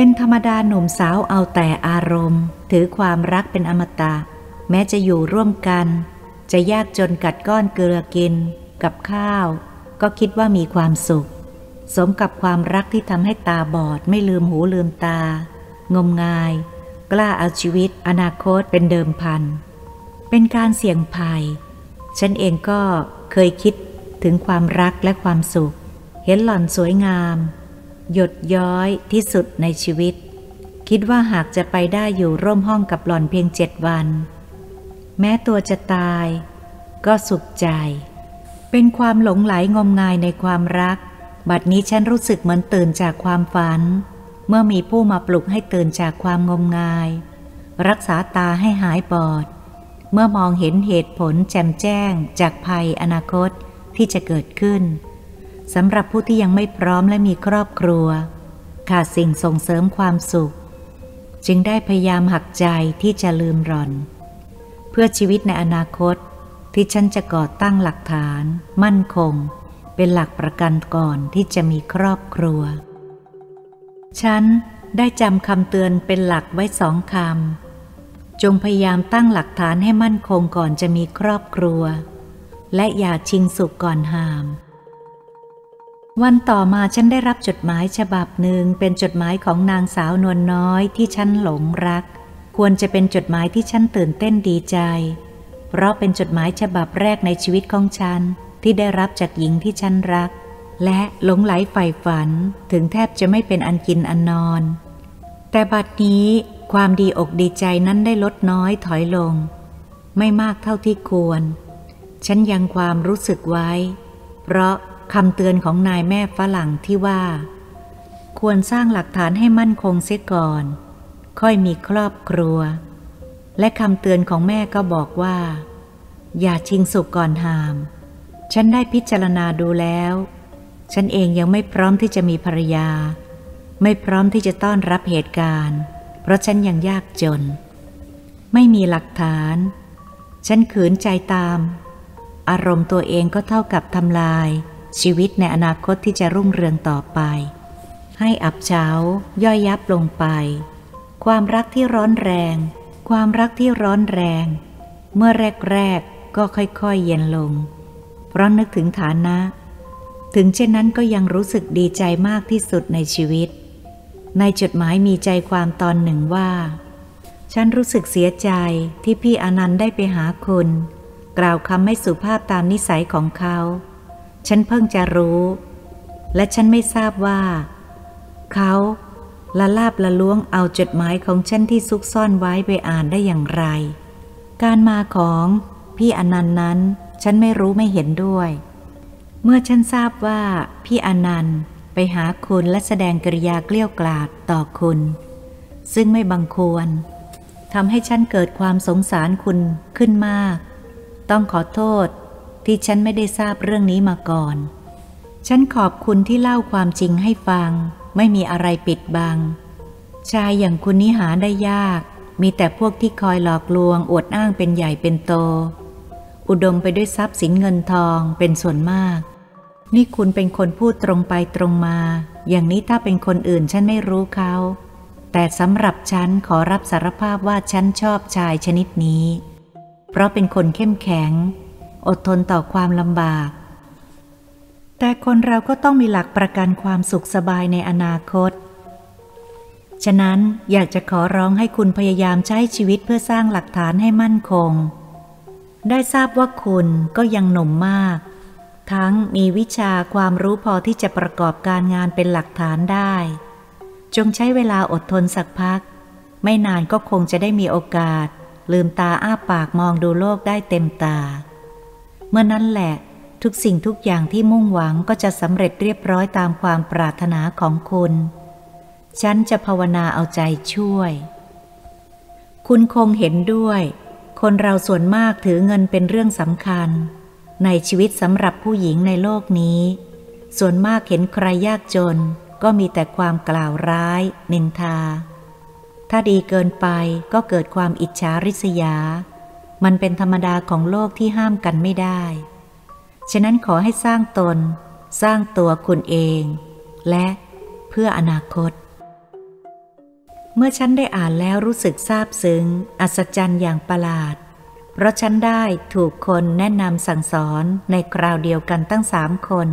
เป็นธรรมดาหนุ่มสาวเอาแต่อารมณ์ ถือความรักเป็นอมตะ แม้จะอยู่ร่วมกัน จะยากจนกัดก้อนเกลือกิน กับข้าว ก็คิดว่ามีความสุข สมกับความรักที่ทำให้ตาบอดไม่ลืมหูลืมตา งมงาย กล้าเอาชีวิต อนาคตเป็นเดิมพัน เป็นการเสี่ยงภัย ฉันเองก็เคยคิดถึงความรักและความสุข เห็นหล่อนสวยงาม หยดย้อยที่สุดในชีวิต คิดว่าหากจะไปได้อยู่ร่วมห้องกับหล่อนเพียงเจ็ดวัน แม้ตัวจะตาย ก็สุขใจ เป็นความหลงไหลงมงายในความรัก บัดนี้ฉันรู้สึกเหมือนตื่นจากความฝัน เมื่อมีผู้มาปลุกให้ตื่นจากความงมงาย รักษาตาให้หายบอด เมื่อมองเห็นเหตุผลแจ่มแจ้งจากภัยอนาคตที่จะเกิดขึ้น สำหรับผู้ที่ยังไม่พร้อมและมีครอบครัว ขาดสิ่งส่งเสริมความสุข จึงได้พยายามหักใจที่จะลืมร่อน เพื่อชีวิตในอนาคตที่ฉันจะก่อตั้งหลักฐาน มั่นคง เป็นหลักประกันก่อนที่จะมีครอบครัว ฉันได้จำคำเตือนเป็นหลักไว้สองคำ จงพยายามตั้งหลักฐานให้มั่นคงก่อนจะมีครอบครัว และอย่าชิงสุขก่อนหาม วันต่อมาฉันได้รับจดหมายฉบับหนึ่งเป็นจดหมายของนางสาวนวลน้อยที่ฉันหลงรัก ควรจะเป็นจดหมายที่ฉันตื่นเต้นดีใจ เพราะเป็นจดหมายฉบับแรกในชีวิตของฉัน ที่ได้รับจากหญิงที่ฉันรัก และหลงไหลใฝ่ฝันถึงแทบจะไม่เป็นอันกินอันนอน แต่บัดนี้ความดีอกดีใจนั้นได้ลดน้อยถอยลง ไม่มากเท่าที่ควร ฉันยังความรู้สึกไว้ เพราะ คำเตือนของนายแม่ฝรั่งที่ว่า ควรสร้างหลักฐานให้มั่นคงเสียก่อน ค่อยมีครอบครัว และคำเตือนของแม่ก็บอกว่า อย่าชิงสุกก่อนหาม ฉันได้พิจารณาดูแล้ว ฉันเองยังไม่พร้อมที่จะมีภรรยา ไม่พร้อมที่จะต้อนรับเหตุการณ์ เพราะฉันยังยากจน ไม่มีหลักฐาน ฉันขืนใจตาม อารมณ์ตัวเองก็เท่ากับทำลาย ชีวิตในอนาคตที่จะรุ่งเรืองต่อไป ให้อับเฉาย่อยยับลงไป ความรักที่ร้อนแรง ความรักที่ร้อนแรง เมื่อแรกๆก็ค่อยๆเย็นลง เพราะนึกถึงฐานะ ถึงเช่นนั้นก็ยังรู้สึกดีใจมากที่สุดในชีวิต ในจดหมายมีใจความตอนหนึ่งว่า ฉันรู้สึกเสียใจที่พี่อนันต์ได้ไปหาคุณ กล่าวคำไม่สุภาพตามนิสัยของเขา ฉันเพิ่งจะรู้ และฉันไม่ทราบว่า เขาละลาบละล้วงเอาจดหมายของฉันที่ซุกซ่อนไว้ไปอ่านได้อย่างไร การมาของพี่อนันต์นั้น ฉันไม่รู้ไม่เห็นด้วย เมื่อฉันทราบว่าพี่อนันต์ไปหาคุณและแสดงกริยาเกลี้ยวกล่อมต่อคุณ ซึ่งไม่บังควรทำให้ฉันเกิดความสงสารคุณขึ้นมาก ต้องขอโทษ ที่ฉันไม่ได้ทราบเรื่องนี้มาก่อน ฉันขอบคุณที่เล่าความจริงให้ฟัง ไม่มีอะไรปิดบัง ชายอย่างคุณนี้หาได้ยาก มีแต่พวกที่คอยหลอกลวง อวดอ้างเป็นใหญ่เป็นโต อุดมไปด้วยทรัพย์สินเงินทองเป็นส่วนมาก นี่คุณเป็นคนพูดตรงไปตรงมา อย่างนี้ถ้าเป็นคนอื่นฉันไม่รู้เขาแต่สำหรับฉันขอรับสารภาพว่าฉันชอบชายชนิดนี้ เพราะเป็นคนเข้มแข็ง อดทนต่อความลำบาก แต่คนเราก็ต้องมีหลักประกันความสุขสบายในอนาคต ฉะนั้นอยากจะขอร้องให้คุณพยายามใช้ชีวิตเพื่อสร้างหลักฐานให้มั่นคง ได้ทราบว่าคุณก็ยังหนุ่มมาก ทั้งมีวิชาความรู้พอที่จะประกอบการงานเป็นหลักฐานได้ จงใช้เวลาอดทนสักพัก ไม่นานก็คงจะได้มีโอกาสลืมตาอ้าปากมองดูโลกได้เต็มตา เมื่อนั้นแหละ ทุกสิ่งทุกอย่างที่มุ่งหวังก็จะสำเร็จเรียบร้อยตามความปรารถนาของคุณ ฉันจะภาวนาเอาใจช่วย คุณคงเห็นด้วย คนเราส่วนมากถือเงินเป็นเรื่องสำคัญ ในชีวิตสำหรับผู้หญิงในโลกนี้ ส่วนมากเห็นใครยากจน ก็มีแต่ความกล่าวร้าย นินทา ถ้าดีเกินไปก็เกิดความอิจฉาริษยา มันเป็นธรรมดาของโลกที่ห้ามกันไม่ได้ ฉะนั้นขอให้สร้างตน สร้างตัวคุณเอง และเพื่ออนาคต เมื่อฉันได้อ่านแล้วรู้สึกซาบซึ้ง อัศจรรย์อย่างประหลาด เพราะฉันได้ถูกคนแนะนำสั่งสอนในคราวเดียวกันตั้งสามคน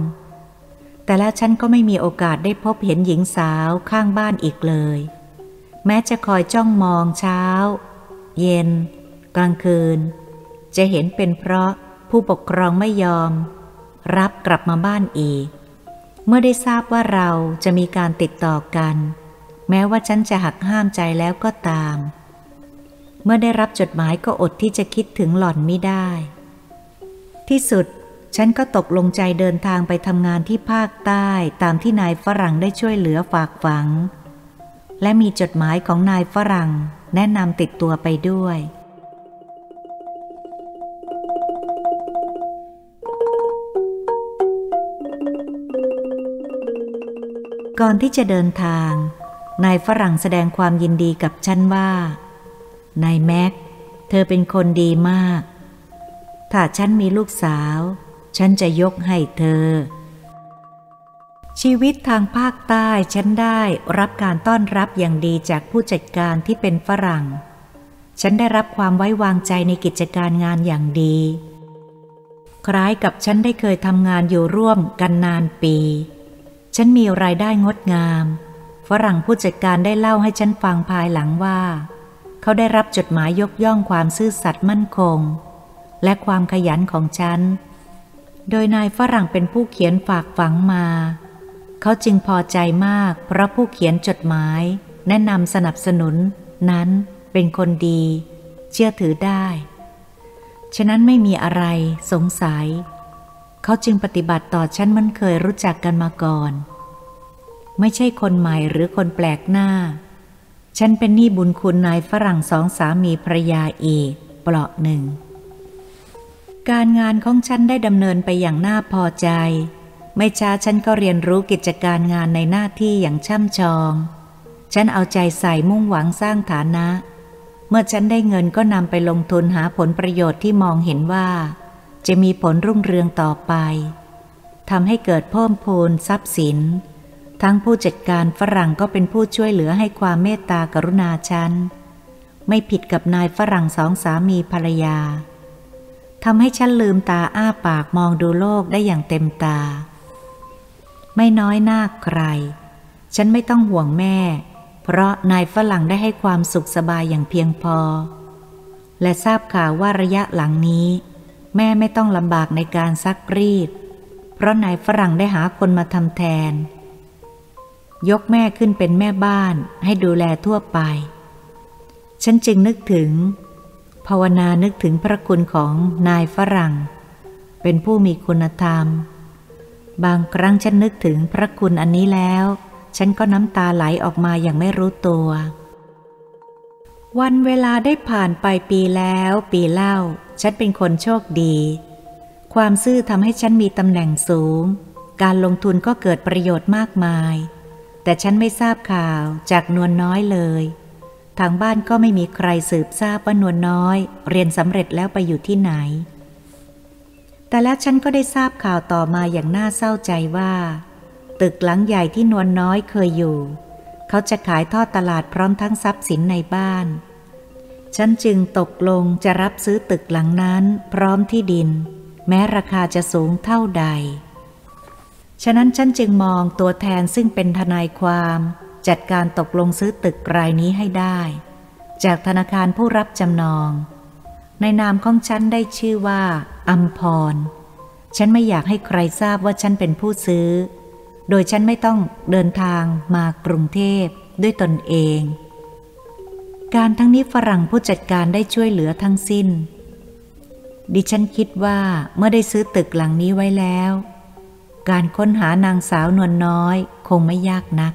แต่แล้วฉันก็ไม่มีโอกาสได้พบเห็นหญิงสาวข้างบ้านอีกเลย แม้จะคอยจ้องมองเช้า เย็น กลางคืน จะเห็นเป็นเพราะผู้ปกครองไม่ยอม รับกลับมาบ้านอีก เมื่อได้ทราบว่าเราจะมีการติดต่อกัน แม้ว่าฉันจะหักห้ามใจแล้วก็ตาม เมื่อได้รับจดหมายก็อดที่จะคิดถึงหล่อนไม่ได้ ที่สุดฉันก็ตกลงใจเดินทางไปทำงานที่ภาคใต้ตามที่นายฝรั่งได้ช่วยเหลือฝากฝัง และมีจดหมายของนายฝรั่งแนะนำติดตัวไปด้วย ก่อนที่จะเดินทาง นายฝรั่งแสดงความยินดีกับฉันว่า นายแม็ก เธอเป็นคนดีมาก ถ้าฉันมีลูกสาว ฉันจะยกให้เธอ ชีวิตทางภาคใต้ฉันได้รับการต้อนรับอย่างดีจากผู้จัดการที่เป็นฝรั่ง ฉันได้รับความไว้วางใจในกิจการงานอย่างดี คล้ายกับฉันได้เคยทำงานอยู่ร่วมกันนานปี ฉันมีรายได้งดงาม ฝรั่งผู้จัดการได้เล่าให้ฉันฟังภายหลังว่า เขาได้รับจดหมายยกย่องความซื่อสัตย์มั่นคง และความขยันของฉัน โดยนายฝรั่งเป็นผู้เขียนฝากฝังมา เขาจึงพอใจมาก เพราะผู้เขียนจดหมาย แนะนำสนับสนุน นั้นเป็นคนดี เชื่อถือได้ ฉะนั้นไม่มีอะไรสงสัย เขาจึงปฏิบัติต่อฉันมันเคยรู้จักกันมาก่อน ไม่ใช่คนใหม่หรือคนแปลกหน้า ฉันเป็นหนี้บุญคุณนายฝรั่งสองสามีภรยาเอกเปลาะหนึ่ง การงานของฉันได้ดำเนินไปอย่างน่าพอใจ ไม่ช้าฉันก็เรียนรู้กิจการงานในหน้าที่อย่างช่ำชอง ฉันเอาใจใส่มุ่งหวังสร้างฐานะ เมื่อฉันได้เงินก็นำไปลงทุนหาผลประโยชน์ที่มองเห็นว่า จะมีผลรุ่งเรืองต่อไปทำให้เกิดเพิ่มพูนทรัพย์สิน ทั้งผู้จัดการฝรั่งก็เป็นผู้ช่วยเหลือให้ความเมตตากรุณาฉัน ไม่ผิดกับนายฝรั่งสองสามีภรรยาทำให้ฉันลืมตาอ้าปากมองดูโลกได้อย่างเต็มตา ไม่น้อยหน้าใคร ฉันไม่ต้องห่วงแม่ เพราะนายฝรั่งได้ให้ความสุขสบายอย่างเพียงพอ และทราบข่าวว่าระยะหลังนี้ แม่ไม่ต้องลำบากในการซักรีด เพราะนายฝรั่งได้หาคนมาทำแทน ยกแม่ขึ้นเป็นแม่บ้านให้ดูแลทั่วไป ฉันจึงนึกถึง ภาวนานึกถึงพระคุณของนายฝรั่ง เป็นผู้มีคุณธรรม บางครั้งฉันนึกถึงพระคุณอันนี้แล้ว ฉันก็น้ำตาไหลออกมาอย่างไม่รู้ตัว วันเวลาได้ผ่านไปปีแล้วปีเล่า ฉันเป็นคนโชคดี ความซื่อทำให้ฉันมีตำแหน่งสูง การลงทุนก็เกิดประโยชน์มากมาย แต่ฉันไม่ทราบข่าวจากนวลน้อยเลย ทางบ้านก็ไม่มีใครสืบทราบว่านวลน้อย เรียนสำเร็จแล้วไปอยู่ที่ไหน แต่แล้วฉันก็ได้ทราบข่าวต่อมาอย่างน่าเศร้าใจว่า ตึกหลังใหญ่ที่นวลน้อยเคยอยู่ เขาจะขายทอดตลาดพร้อมทั้งทรัพย์สินในบ้าน ฉันจึงตกลงจะรับซื้อตึกหลังนั้น พร้อมที่ดิน แม้ราคาจะสูงเท่าใด ฉะนั้นฉันจึงมองตัวแทนซึ่งเป็นทนายความ จัดการตกลงซื้อตึกรายนี้ให้ได้ จากธนาคารผู้รับจำนอง ในนามของฉันได้ชื่อว่าอัมพร ฉันไม่อยากให้ใครทราบว่าฉันเป็นผู้ซื้อ โดยฉันไม่ต้องเดินทางมากรุงเทพด้วยตนเอง การทั้งนี้ฝรั่งผู้จัดการได้ช่วยเหลือทั้งสิ้น ดิฉันคิดว่าเมื่อได้ซื้อตึกหลังนี้ไว้แล้ว การค้นหานางสาวนวลน้อยคงไม่ยากนัก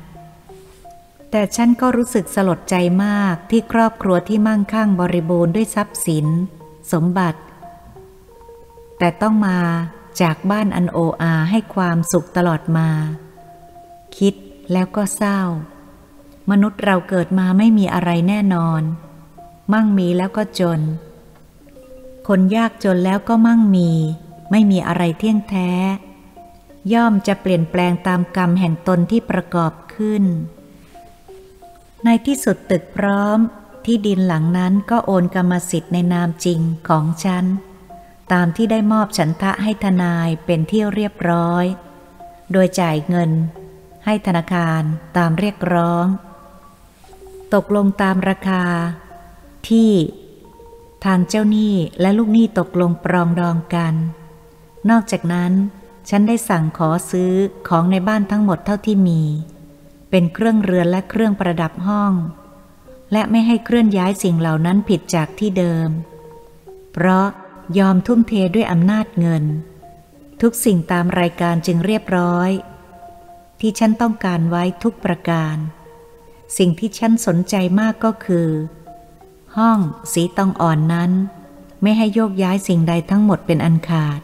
แต่ฉันก็รู้สึกสลดใจมากที่ครอบครัวที่มั่งคั่งบริบูรณ์ด้วยทรัพย์สิน สมบัติ แต่ต้องมาจากบ้านอันโออาให้ความสุขตลอดมา คิดแล้วก็เศร้า มนุษย์เราเกิดมาไม่มีอะไรแน่นอน มั่งมีแล้วก็จน คนยากจนแล้วก็มั่งมี ไม่มีอะไรเที่ยงแท้ ย่อมจะเปลี่ยนแปลงตามกรรมแห่งตนที่ประกอบขึ้น ในที่สุดตึกพร้อมที่ดินหลังนั้นก็โอนกรรมสิทธิ์ในนามจริงของฉัน ตามที่ได้มอบฉันทะให้ทนายเป็นที่เรียบร้อย โดยจ่ายเงิน ให้ธนาคารตามเรียกร้อง ตกลงตามราคา ที่ทางเจ้าหนี้และลูกหนี้ตกลงปรองดองกัน นอกจากนั้น ฉันได้สั่งขอซื้อของในบ้านทั้งหมดเท่าที่มี เป็นเครื่องเรือนและเครื่องประดับห้อง และไม่ให้เคลื่อนย้ายสิ่งเหล่านั้นผิดจากที่เดิม เพราะยอมทุ่มเทด้วยอำนาจเงิน ทุกสิ่งตามรายการจึงเรียบร้อย ที่ฉันต้องการไว้ทุกประการ สิ่งที่ฉันสนใจมากก็คือ ห้องสีตองอ่อนนั้น ไม่ให้โยกย้ายสิ่งใดทั้งหมดเป็นอันขาด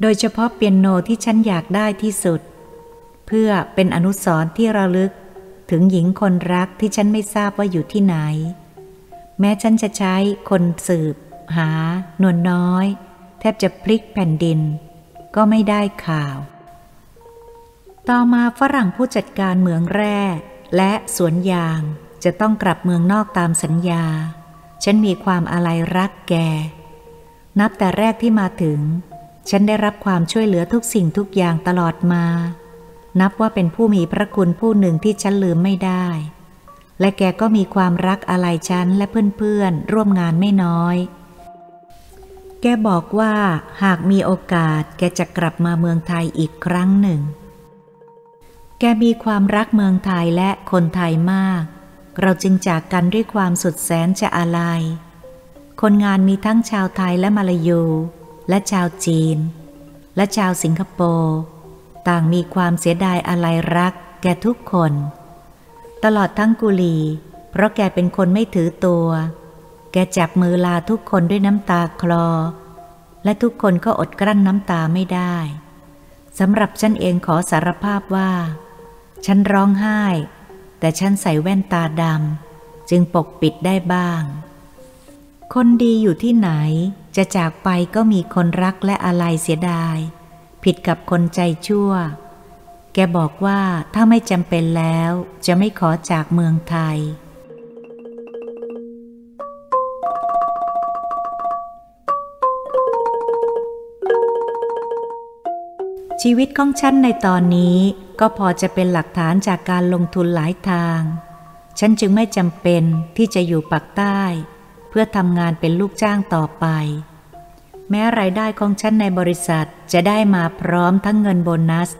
โดยเฉพาะเปียโนที่ฉันอยากได้ที่สุด เพื่อเป็นอนุสรณ์ที่ระลึกถึงหญิงคนรักที่ฉันไม่ทราบว่าอยู่ที่ไหน แม้ฉันจะใช้คนสืบ หานวลน้อย แทบจะพลิกแผ่นดิน ก็ไม่ได้ข่าว ต่อมาฝรั่งผู้จัดการเหมืองแร่ และสวนยางจะต้องกลับเมืองนอกตามสัญญา ฉันมีความอะไรรักแก นับแต่แรกที่มาถึง ฉันได้รับความช่วยเหลือทุกสิ่งทุกอย่างตลอดมา นับว่าเป็นผู้มีพระคุณผู้หนึ่งที่ฉันลืมไม่ได้ และแกก็มีความรักอะไรฉันและเพื่อนๆ ร่วมงานไม่น้อย แกบอกว่าหากมีโอกาสแกจะกลับมาเมืองไทยอีกครั้งหนึ่ง แกมีความรักเมืองไทยและคนไทยมาก เราจึงจากกันด้วยความสุดแสนจะอาลัย คนงานมีทั้งชาวไทยและมาลายู และชาวจีน และชาวสิงคโปร์ต่างมีความเสียดายอาลัยรัก แกทุกคน ตลอดทั้งกุลี เพราะแกเป็นคนไม่ถือตัว แกจับมือลาทุกคนด้วยน้ำตาคลอ และทุกคนก็อดกลั้นน้ำตาไม่ได้สำหรับฉันเองขอสารภาพว่า ฉันร้องไห้ แต่ฉันใส่แว่นตาดำจึงปกปิดได้บ้าง คนดีอยู่ที่ไหน จะจากไปก็มีคนรักและอะไรเสียดาย ผิดกับคนใจชั่ว แกบอกว่าถ้าไม่จำเป็นแล้วจะไม่ขอจากเมืองไทย ชีวิตของฉันในตอนนี้ก็พอจะเป็นหลักฐานจากการลงทุนหลายทาง ฉันจึงไม่จำเป็นที่จะอยู่ปักใต้ เพื่อทำงานเป็นลูกจ้างต่อไป แม้รายได้ของฉันในบริษัทจะได้มาพร้อมทั้งเงินโบนัส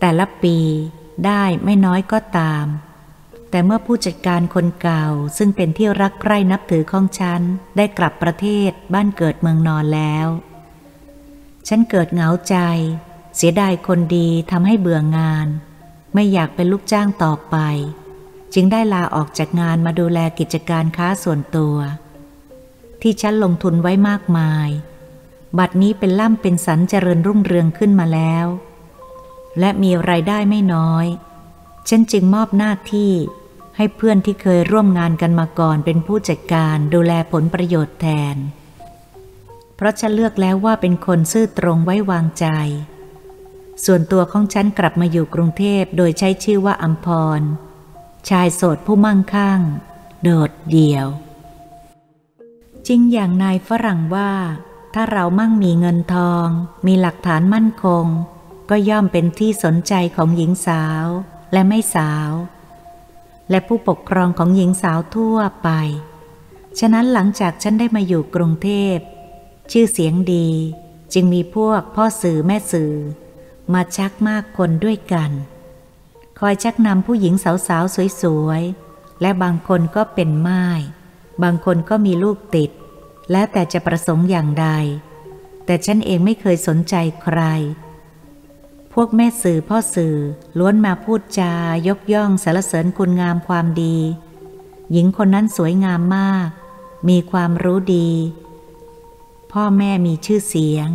แต่ละปีได้ไม่น้อยก็ตาม แต่เมื่อผู้จัดการคนเก่าซึ่งเป็นที่รักใคร่นับถือของฉัน ได้กลับประเทศบ้านเกิดเมืองนอนแล้ว ฉันเกิดเหงาใจ เสียดายคนดีทำให้เบื่องาน ไม่อยากเป็นลูกจ้างต่อไป จึงได้ลาออกจากงานมาดูแลกิจการค้าส่วนตัว ที่ฉันลงทุนไว้มากมาย บัดนี้เป็นล่ำเป็นสันเจริญรุ่งเรืองขึ้นมาแล้ว และมีไรายได้ไม่น้อย ฉันจึงมอบหน้าที่ให้เพื่อนที่เคยร่วมงานกันมาก่อนเป็นผู้จัดการดูแลผลประโยชน์แทน เพราะฉันเลือกแล้วว่าเป็นคนซื่อตรงไว้วางใจ ส่วนตัวของฉันกลับมาอยู่กรุงเทพโดยใช้ชื่อว่าอัมพร ชายโสดผู้มั่งคั่ง โดดเดี่ยว จริงอย่างนายฝรั่งว่า ถ้าเรามั่งมีเงินทอง มีหลักฐานมั่นคง ก็ย่อมเป็นที่สนใจของหญิงสาวและไม่สาว และผู้ปกครองของหญิงสาวทั่วไป ฉะนั้นหลังจากฉันได้มาอยู่กรุงเทพ ชื่อเสียงดี จึงมีพวกพ่อสื่อแม่สื่อ มาชักมากคนด้วยกัน คอยชักนำผู้หญิงสาวๆสวยๆ และบางคนก็เป็นไม้บางคนก็มีลูกติด แล้วแต่จะประสงค์อย่างใด แต่ฉันเองไม่เคยสนใจใคร พวกแม่สื่อพ่อสื่อล้วนมาพูดจายกย่องสารเสริญคุณงามความดี หญิงคนนั้นสวยงามมาก มีความรู้ดี พ่อแม่มีชื่อเสียง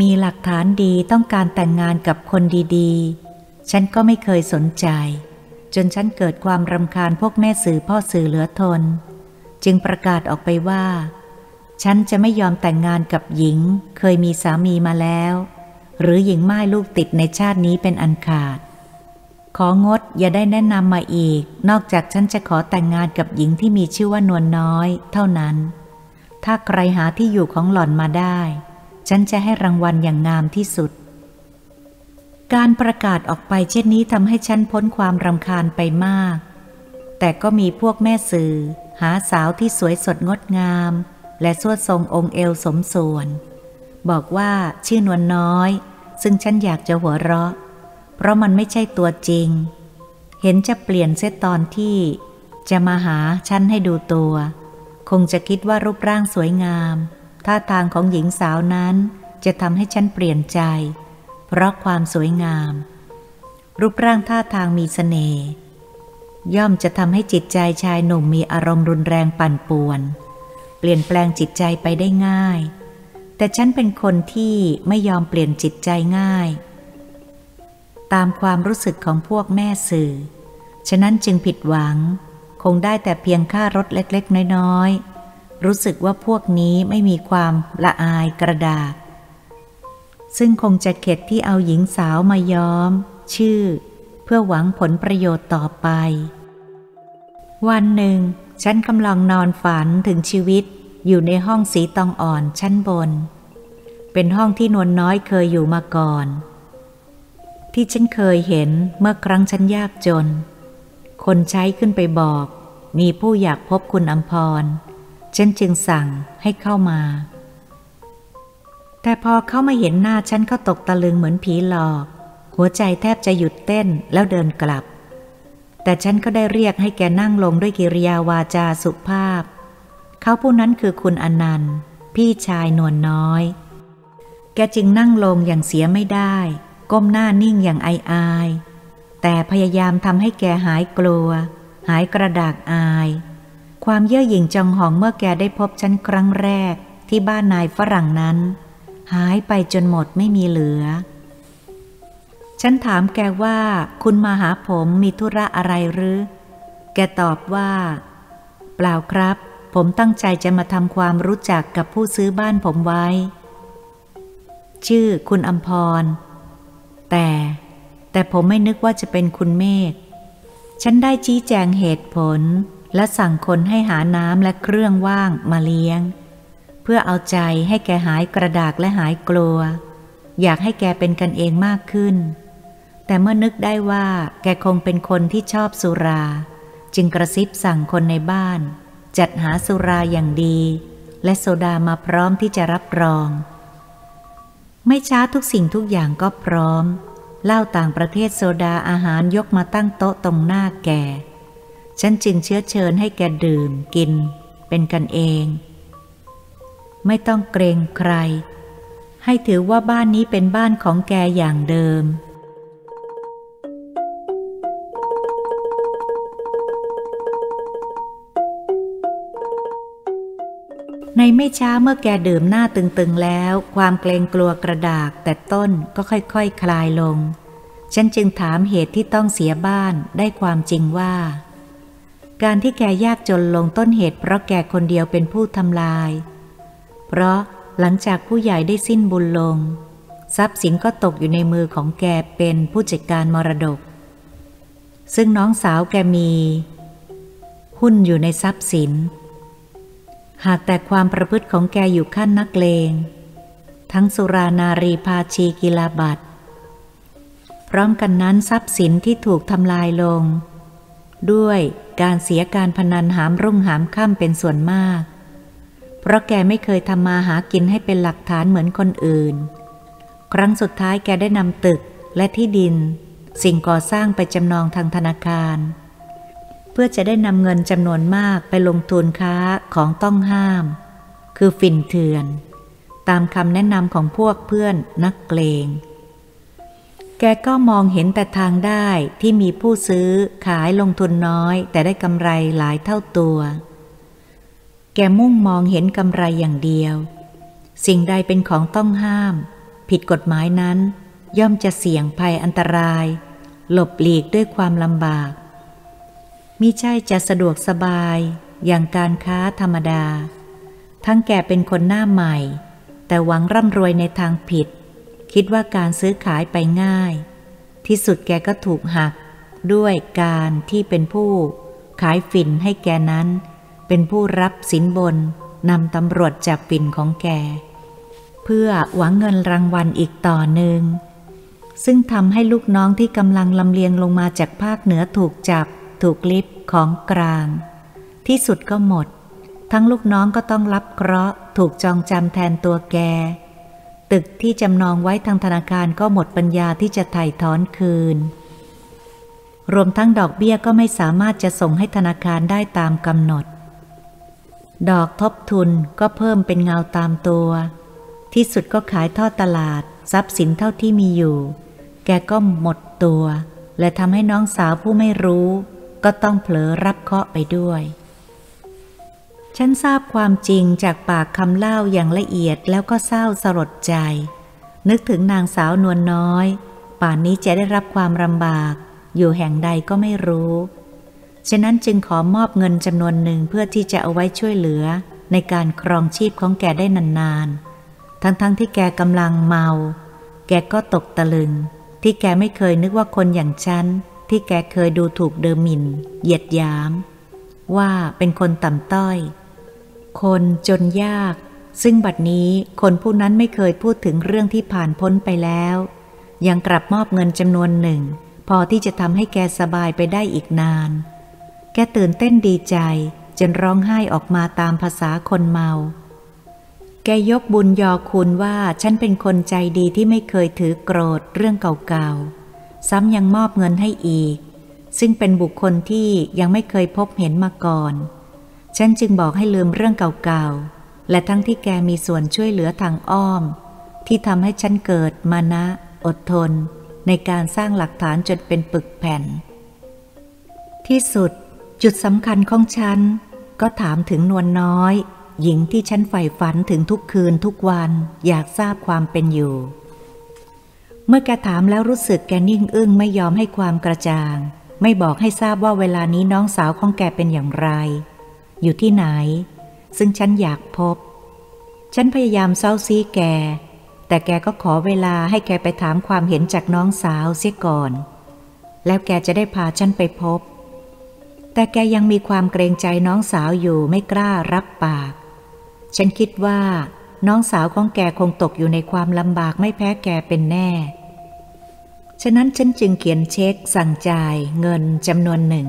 มีหลักฐานดีต้องการแต่งงานกับคนดีๆ ฉันก็ไม่เคยสนใจ จนฉันเกิดความรำคาญพวกแม่สื่อพ่อสื่อเหลือทน จึงประกาศออกไปว่า ฉันจะไม่ยอมแต่งงานกับหญิง เคยมีสามีมาแล้ว หรือหญิงไม้ลูกติดในชาตินี้เป็นอันขาด ของดอย่าได้แนะนำมาอีก นอกจากฉันจะขอแต่งงานกับหญิงที่มีชื่อว่านวลน้อย เท่านั้น ถ้าใครหาที่อยู่ของหล่อนมาได้ ฉันจะให้รางวัลอย่างงามที่สุด การประกาศออกไปเช่นนี้ทำให้ฉันพ้นความรำคาญไปมาก แต่ก็มีพวกแม่สื่อ หาสาวที่สวยสดงดงาม และสวดทรงองค์เอวสมส่วน บอกว่าชื่อนวลน้อย ซึ่งฉันอยากจะหัวเราะ เพราะมันไม่ใช่ตัวจริง เห็นจะเปลี่ยนเสียตอนที่ จะมาหาฉันให้ดูตัว คงจะคิดว่ารูปร่างสวยงาม ท่าทางของหญิงสาวนั้นจะทำให้ฉันเปลี่ยนใจ เพราะความสวยงาม รูปร่างท่าทางมีสเสน่ห์ย่อมจะทำให้จิตใจชายหนุ่มมีอารมณ์รุนแรงปั่นป่วน เปลี่ยนแปลงจิตใจไปได้ง่าย แต่ฉันเป็นคนที่ไม่ยอมเปลี่ยนจิตใจง่าย ตามความรู้สึกของพวกแม่สื่อ ฉะนั้นจึงผิดหวัง คงได้แต่เพียงค่ารถเล็กๆ น้อยๆ รู้สึกว่าพวกนี้ไม่มีความละอายกระดาษ ซึ่งคงจะเข็ดที่เอาหญิงสาวมาย้อม ชื่อ เพื่อหวังผลประโยชน์ต่อไป วันหนึ่ง ฉันกำลังนอนฝันถึงชีวิตอยู่ในห้องสีตองอ่อนชั้นบน เป็นห้องที่นวลน้อยเคยอยู่มาก่อน ที่ฉันเคยเห็นเมื่อครั้งฉันยากจน คนใช้ขึ้นไปบอก มีผู้อยากพบคุณอัมพร ฉันจึงสั่งให้เข้ามา แต่พอเขามาเห็นหน้าฉันเขาตกตะลึงเหมือนผีหลอก หัวใจแทบจะหยุดเต้นแล้วเดินกลับ แต่ฉันก็ได้เรียกให้แกนั่งลงด้วยกิริยาวาจาสุภาพ เขาผู้นั้นคือคุณอนันต์ พี่ชายนวลนน้อย แกจึงนั่งลงอย่างเสียไม่ได้ ก้มหน้านิ่งอย่างอายอายแต่พยายามทำให้แกหายกลัว หายกระดากอาย ความเย่อหยิ่งจองหองเมื่อแกได้พบฉันครั้งแรกที่บ้านนายฝรั่งนั้น หายไปจนหมดไม่มีเหลือ ฉันถามแกว่าคุณมาหาผมมีธุระอะไรหรือ แกตอบว่า เปล่าครับ ผมตั้งใจจะมาทำความรู้จักกับผู้ซื้อบ้านผมไว้ ชื่อคุณอมพร แต่ แต่ผมไม่นึกว่าจะเป็นคุณเมฆฉันได้ชี้แจงเหตุผล และสั่งคนให้หาน้ำและเครื่องว่างมาเลี้ยง เพื่อเอาใจให้แกหายกระดากและหายกลัว อยากให้แกเป็นกันเองมากขึ้น แต่เมื่อนึกได้ว่าแกคงเป็นคนที่ชอบสุรา จึงกระซิบสั่งคนในบ้าน จัดหาสุราอย่างดี และโซดามาพร้อมที่จะรับรอง ไม่ช้าทุกสิ่งทุกอย่างก็พร้อมเหล้าต่างประเทศโซดาอาหารยกมาตั้งโต๊ะตรงหน้าแก ฉันจึงเชื้อเชิญให้แกดื่มกิน เป็นกันเอง ไม่ต้องเกรงใคร ให้ถือว่าบ้านนี้เป็นบ้านของแกอย่างเดิม ในไม่ช้าเมื่อแกดื่มหน้าตึงๆแล้ว ความเกรงกลัวกระดากแต่ต้นก็ค่อยๆคคลายลง ฉันจึงถามเหตุที่ต้องเสียบ้านได้ความจริงว่า การที่แกยากจนลงต้นเหตุเพราะแกคนเดียวเป็นผู้ทำลาย เพราะหลังจากผู้ใหญ่ได้สิ้นบุญลง ทรัพย์สินก็ตกอยู่ในมือของแกเป็นผู้จัดการมรดก ซึ่งน้องสาวแกมี หุ้นอยู่ในทรัพย์สิน หากแต่ความประพฤติของแกอยู่ขั้นนักเลง ทั้งสุรานารีพาชีกิลาบัตพร้อมกันนั้นทรัพย์สินที่ถูกทำลายลง ด้วย การเสียการพนันหามรุ่งหามค่ำเป็นส่วนมาก เพราะแกไม่เคยทำมาหากินให้เป็นหลักฐานเหมือนคนอื่น ครั้งสุดท้ายแกได้นำตึกและที่ดิน สิ่งก่อสร้างไปจำนองทางธนาคาร เพื่อจะได้นำเงินจำนวนมากไปลงทุนค้าของต้องห้าม คือฝิ่นเถื่อน ตามคำแนะนำของพวกเพื่อนนักเกลง แกก็มองเห็นแต่ทางได้ที่มีผู้ซื้อขายลงทุนน้อย แต่ได้กำไรหลายเท่าตัว แกมุ่งมองเห็นกำไรอย่างเดียว สิ่งใดเป็นของต้องห้าม ผิดกฎหมายนั้น ย่อมจะเสี่ยงภัยอันตราย หลบหลีกด้วยความลำบากมิใช่จะสะดวกสบายอย่างการค้าธรรมดา ทั้งแกเป็นคนหน้าใหม่ แต่หวังร่ำรวยในทางผิด คิดว่าการซื้อขายไปง่าย ที่สุดแกก็ถูกหัก ด้วยการที่เป็นผู้ขายฝิ่นให้แกนั้น เป็นผู้รับสินบนนำตำรวจจับฝิ่นของแก เพื่อหวังเงินรางวัลอีกต่อหนึ่งซึ่งทำให้ลูกน้องที่กำลังลำเลียงลงมาจากภาคเหนือถูกจับ ถูกลิฟของกลาง ที่สุดก็หมด ทั้งลูกน้องก็ต้องรับเคราะห์ถูกจองจำแทนตัวแก ตึกที่จำนองไว้ทางธนาคารก็หมดปัญญาที่จะไถ่ถอนคืน รวมทั้งดอกเบี้ยก็ไม่สามารถจะส่งให้ธนาคารได้ตามกำหนด ดอกทบทุนก็เพิ่มเป็นเงาตามตัว ที่สุดก็ขายทอดตลาด ทรัพย์สินเท่าที่มีอยู่ แกก็หมดตัว และทำให้น้องสาวผู้ไม่รู้ ก็ต้องเผลอรับเคาะไปด้วย ฉันทราบความจริงจากปากคำเล่าอย่างละเอียดแล้วก็เศร้าสลดใจ นึกถึงนางสาวนวลนน้อย ป่านนี้จะได้รับความลำบาก อยู่แห่งใดก็ไม่รู้ ฉะนั้นจึงขอมอบเงินจำนวนหนึ่งเพื่อที่จะเอาไว้ช่วยเหลือ ในการครองชีพของแกได้นานๆ ทั้งๆทที่แกกำลังเมา แกก็ตกตะลึง ที่แกไม่เคยนึกว่าคนอย่างฉัน ที่แกเคยดูถูกเดอหมินเหยียดยาม ว่าเป็นคนต่ำต้อย คนจนยาก ซึ่งบัดนี้คนผู้นั้นไม่เคยพูดถึงเรื่องที่ผ่านพ้นไปแล้ว ยังกลับมอบเงินจำนวนหนึ่ง พอที่จะทำให้แกสบายไปได้อีกนาน แกตื่นเต้นดีใจจนร้องไห้ออกมาตามภาษาคนเมา แกยกบุญยอคุณว่าฉันเป็นคนใจดีที่ไม่เคยถือโกรธเรื่องเก่าๆ ซ้ำยังมอบเงินให้อีก ซึ่งเป็นบุคคลที่ยังไม่เคยพบเห็นมาก่อน ฉันจึงบอกให้ลืมเรื่องเก่าๆ และทั้งที่แกมีส่วนช่วยเหลือทางอ้อม ที่ทำให้ฉันเกิดมานะ อดทน ในการสร้างหลักฐานจนเป็นปึกแผ่น ที่สุดจุดสำคัญของฉัน ก็ถามถึงนวลน้อย หญิงที่ฉันใฝ่ฝันถึงทุกคืนทุกวันอยากทราบความเป็นอยู่ เมื่อแกถามแล้วรู้สึกแกนิ่งอึ้งไม่ยอมให้ความกระจ่าง ไม่บอกให้ทราบว่าเวลานี้น้องสาวของแกเป็นอย่างไร อยู่ที่ไหน ซึ่งฉันอยากพบ ฉันพยายามเซ้าซีแก แต่แกก็ขอเวลาให้แกไปถามความเห็นจากน้องสาวเสียก่อน แล้วแกจะได้พาฉันไปพบ แต่แกยังมีความเกรงใจน้องสาวอยู่ไม่กล้ารับปาก ฉันคิดว่า น้องสาวของแกคงตกอยู่ในความลำบากไม่แพ้แกเป็นแน่ฉะนั้นฉันจึงเขียนเช็คสั่งจ่ายเงินจำนวนหนึ่ง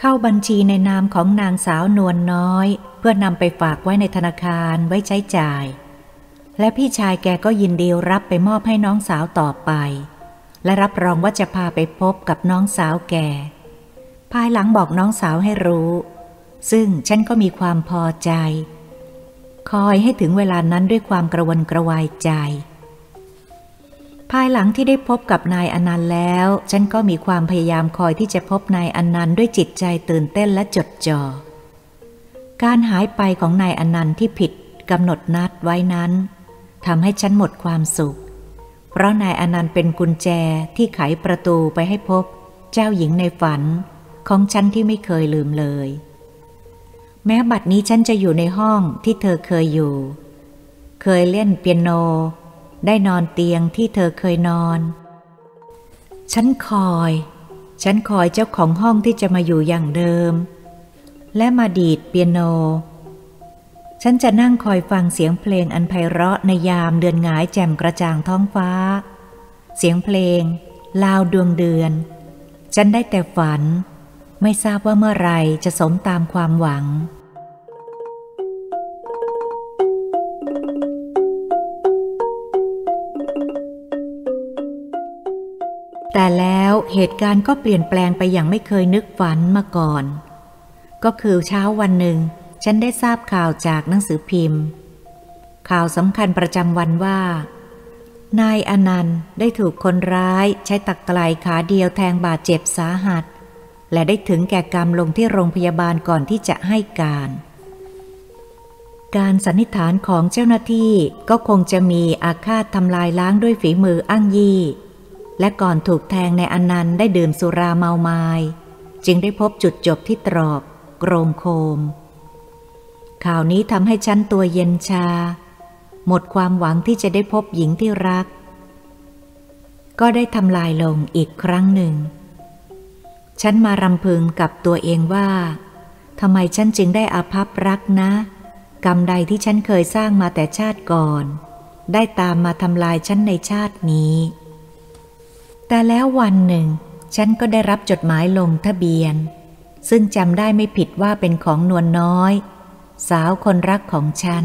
เข้าบัญชีในนามของนางสาวนวลนน้อย เพื่อนำไปฝากไว้ในธนาคารไว้ใช้จ่าย และพี่ชายแกก็ยินดีรับไปมอบให้น้องสาวต่อไป และรับรองว่าจะพาไปพบกับน้องสาวแกภายหลังบอกน้องสาวให้รู้ ซึ่งฉันก็มีความพอใจ คอยให้ถึงเวลานั้นด้วยความกระวนกระวายใจ ภายหลังที่ได้พบกับนายอนันต์แล้ว ฉันก็มีความพยายามคอยที่จะพบนายอนันต์ด้วยจิตใจตื่นเต้นและจดจอ่อ การหายไปของนายอนันต์ที่ผิดกำหนดนัดไว้นั้นทำให้ฉันหมดความสุข เพราะนายอนันต์เป็นกุญแจที่ไขประตูไปให้พบ เจ้าหญิงในฝันของฉันที่ไม่เคยลืมเลย แม้บัดนี้ฉันจะอยู่ในห้องที่เธอเคยอยู่ เคยเล่นเปียโน ได้นอนเตียงที่เธอเคยนอน ฉันคอย ฉันคอยเจ้าของห้องที่จะมาอยู่อย่างเดิม และมาดีดเปียโน ฉันจะนั่งคอยฟังเสียงเพลงอันไพเราะในยามเดือนหงายแจ่มกระจ่างท้องฟ้า เสียงเพลง ลาวดวงเดือน ฉันได้แต่ฝัน ไม่ทราบว่าเมื่อไรจะสมตามความหวัง แต่แล้วเหตุการณ์ก็เปลี่ยนแปลงไปอย่างไม่เคยนึกฝันมาก่อน ก็คือเช้าวันหนึ่ง ฉันได้ทราบข่าวจากหนังสือพิมพ์ ข่าวสำคัญประจำวันว่า นายอนันต์ได้ถูกคนร้ายใช้ตักไกลขาเดียวแทงบาดเจ็บสาหัส และได้ถึงแก่กรรมลงที่โรงพยาบาลก่อนที่จะให้การ การสันนิษฐานของเจ้าหน้าที่ก็คงจะมีอาฆาตทำลายล้างด้วยฝีมืออ้างยี่ และก่อนถูกแทงในอนันต์ได้ดื่มสุราเมาไมา้จึงได้พบจุดจบที่ตรอกโกรงโคม ข่าวนี้ทำให้ฉันตัวเย็นชา หมดความหวังที่จะได้พบหญิงที่รัก ก็ได้ทำลายลงอีกครั้งหนึ่ง ฉันมารำพึงกับตัวเองว่าทำไมฉันจึงได้อาภัพรักนะ กรรมใดที่ฉันเคยสร้างมาแต่ชาติก่อน ได้ตามมาทำลายฉันในชาตินี้ แต่แล้ววันหนึ่ง ฉันก็ได้รับจดหมายลงทะเบียน ซึ่งจำได้ไม่ผิดว่าเป็นของนวลน้อย สาวคนรักของฉัน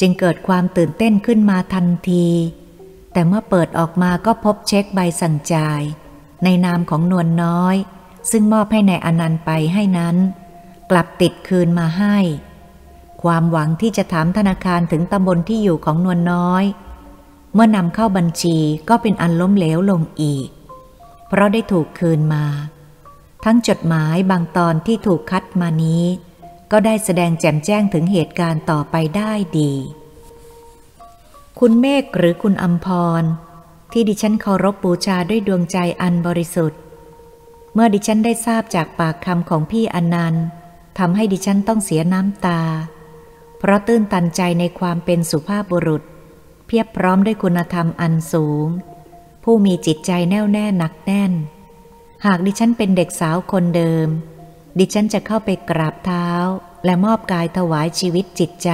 จึงเกิดความตื่นเต้นขึ้นมาทันที แต่เมื่อเปิดออกมาก็พบเช็คใบสั่งจ่าย ในนามของนวลน้อย ซึ่งมอบให้ในอนันต์ไปให้นั้น กลับติดคืนมาให้ ความหวังที่จะถามธนาคารถึงตำบลที่อยู่ของนวลน้อย เมื่อนำเข้าบัญชีก็เป็นอันล้มเหลวลงอีก เพราะได้ถูกคืนมา ทั้งจดหมายบางตอนที่ถูกคัดมานี้ ก็ได้แสดงแจ่มแจ้งถึงเหตุการณ์ต่อไปได้ดี คุณเมฆหรือคุณอัมพร ที่ดิฉันเคารพบูชาด้วยดวงใจอันบริสุทธิ์ เมื่อดิฉันได้ทราบจากปากคำของพี่อนันต์ทำให้ดิฉันต้องเสียน้ำตา เพราะตื้นตันใจในความเป็นสุภาพบุรุษ เพียบพร้อมด้วยคุณธรรมอันสูง ผู้มีจิตใจแน่วแน่หนักแน่น หากดิฉันเป็นเด็กสาวคนเดิม ดิฉันจะเข้าไปกราบเท้า และมอบกายถวายชีวิตจิตใจ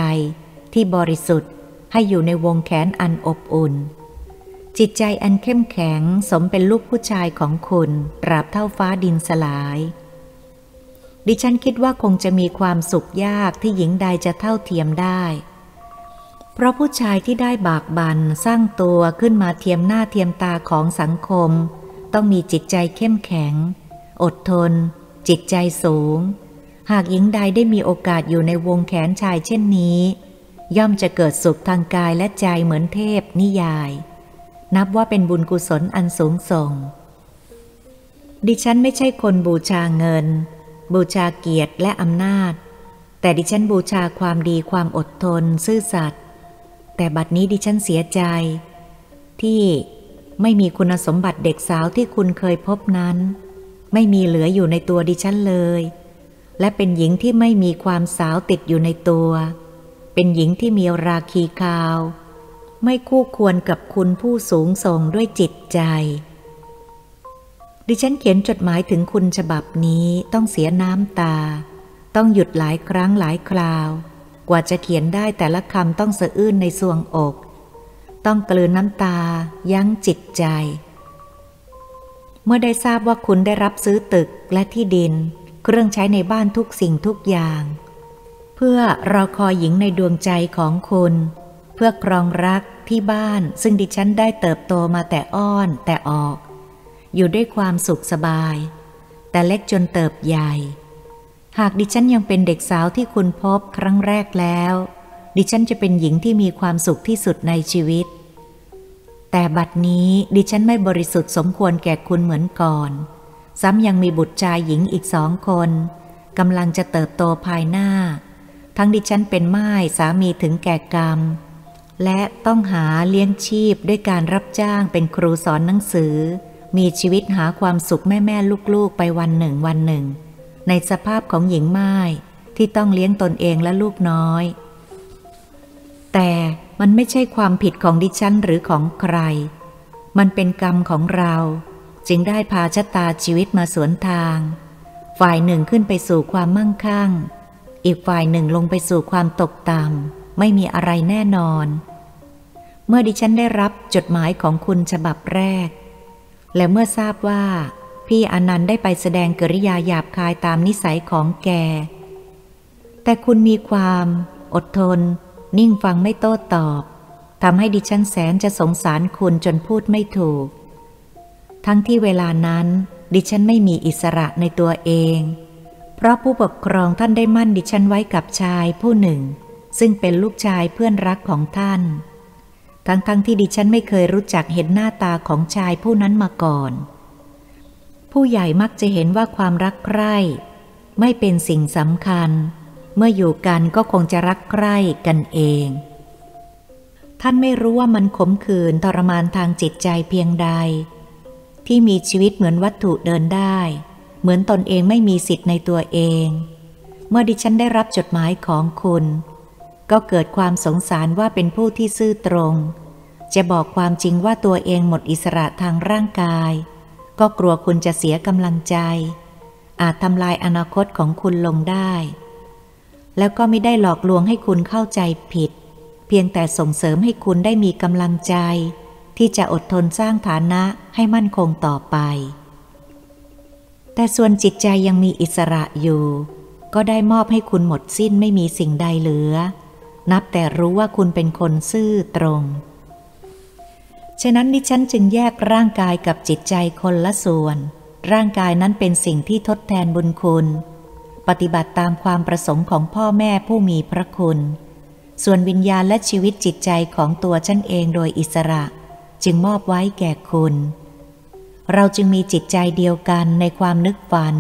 ที่บริสุทธิ์ให้อยู่ในวงแขนอันอบอุ่น จิตใจอันเข้มแข็งสมเป็นลูกผู้ชายของคุณตราบเท่าฟ้าดินสลาย ดิฉันคิดว่าคงจะมีความสุขยากที่หญิงใดจะเท่าเทียมได้ ราะผู้ชายที่ได้บากบันสร้างตัวขึ้นมาเทียมหน้าเทียมตาของสังคม ต้องมีจิตใจเข้มแข็ง อดทน จิตใจสูง หากหญิงใดได้มีโอกาสอยู่ในวงแขนชายเช่นนี้ ย่อมจะเกิดสุขทางกายและใจเหมือนเทพนิยาย นับว่าเป็นบุญกุศลอันสูงส่ง ดิฉันไม่ใช่คนบูชาเงิน บูชาเกียรติและอำนาจ แต่ดิฉันบูชาความดีความอดทน ซื่อสัตย์ แต่บัดนี้ดิฉันเสียใจ ที่ไม่มีคุณสมบัติเด็กสาวที่คุณเคยพบนั้น ไม่มีเหลืออยู่ในตัวดิฉันเลย และเป็นหญิงที่ไม่มีความสาวติดอยู่ในตัว เป็นหญิงที่มีราคีคาว ไม่คู่ควรกับคุณผู้สูงส่งด้วยจิตใจ ดิฉันเขียนจดหมายถึงคุณฉบับนี้ต้องเสียน้ำตา ต้องหยุดหลายครั้งหลายคราว กว่าจะเขียนได้แต่ละคำต้องสะอื้นในสวงอก ต้องกลืนน้ำตา ยั้งจิตใจ เมื่อได้ทราบว่าคุณได้รับซื้อตึกและที่ดิน เครื่องใช้ในบ้านทุกสิ่งทุกอย่าง เพื่อรอคอยหญิงในดวงใจของคุณ เพื่อครองรักที่บ้าน ซึ่งดิฉันได้เติบโตมาแต่อ้อนแต่ออก อยู่ด้วยความสุขสบาย แต่เล็กจนเติบใหญ่ หากดิฉันยังเป็นเด็กสาวที่คุณพบครั้งแรกแล้ว ดิฉันจะเป็นหญิงที่มีความสุขที่สุดในชีวิต แต่บัดนี้ดิฉันไม่บริสุทธิ์สมควรแก่คุณเหมือนก่อน ซ้ำยังมีบุตรชายหญิงอีกสองคนกำลังจะเติบโตภายหน้า ทั้งดิฉันเป็นไม้สามีถึงแก่กรรม และต้องหาเลี้ยงชีพด้วยการรับจ้างเป็นครูสอนหนังสือ มีชีวิตหาความสุขแม่แม่ลูกๆไปวันหนึ่งวันหนึ่ง ในสภาพของหญิงไม้ที่ต้องเลี้ยงตนเองและลูกน้อย แต่มันไม่ใช่ความผิดของดิฉันหรือของใคร มันเป็นกรรมของเรา จึงได้พาชะตาชีวิตมาสวนทาง ฝ่ายหนึ่งขึ้นไปสู่ความมั่งคั่ง อีกฝ่ายหนึ่งลงไปสู่ความตกต่ำไม่มีอะไรแน่นอน เมื่อดิฉันได้รับจดหมายของคุณฉบับแรก และเมื่อทราบว่า พี่อนันต์ได้ไปแสดงกริยาหยาบคายตามนิสัยของแก แต่คุณมีความ อดทน นิ่งฟังไม่โต้ตอบทำให้ดิฉันแสนจะสงสารคุณจนพูดไม่ถูก ทั้งที่เวลานั้น ดิฉันไม่มีอิสระในตัวเอง เพราะผู้ปกครองท่านได้มั่นดิฉันไว้กับชายผู้หนึ่ง ซึ่งเป็นลูกชายเพื่อนรักของท่าน ทั้งๆทที่ดิฉันไม่เคยรู้จักเห็นหน้าตาของชายผู้นั้นมาก่อน ผู้ใหญ่มักจะเห็นว่าความรักใคร่ ไม่เป็นสิ่งสำคัญ เมื่ออยู่กันก็คงจะรักใคร่กันเอง ท่านไม่รู้ว่ามันขมขื่นทรมานทางจิตใจเพียงใด ที่มีชีวิตเหมือนวัตถุเดินได้ เหมือนตนเองไม่มีสิทธิ์ในตัวเอง เมื่อดิฉันได้รับจดหมายของคุณ ก็เกิดความสงสารว่าเป็นผู้ที่ซื่อตรง จะบอกความจริงว่าตัวเองหมดอิสระทางร่างกาย ก็กลัวคุณจะเสียกำลังใจ อาจทำลายอนาคตของคุณลงได้ แล้วก็ไม่ได้หลอกลวงให้คุณเข้าใจผิด เพียงแต่ส่งเสริมให้คุณได้มีกำลังใจ ที่จะอดทนสร้างฐานะให้มั่นคงต่อไป แต่ส่วนจิตใจยังมีอิสระอยู่ ก็ได้มอบให้คุณหมดสิ้นไม่มีสิ่งใดเหลือ นับแต่รู้ว่าคุณเป็นคนซื่อตรง ฉะนั้นดิฉันจึงแยกร่างกายกับจิตใจคนละส่วน ร่างกายนั้นเป็นสิ่งที่ทดแทนบุญคุณ ปฏิบัติตามความประสงค์ของพ่อแม่ผู้มีพระคุณ ส่วนวิญญาณและชีวิตจิตใจของตัวฉันเองโดยอิสระ จึงมอบไว้แก่คุณ เราจึงมีจิตใจเดียวกันในความนึกฝัน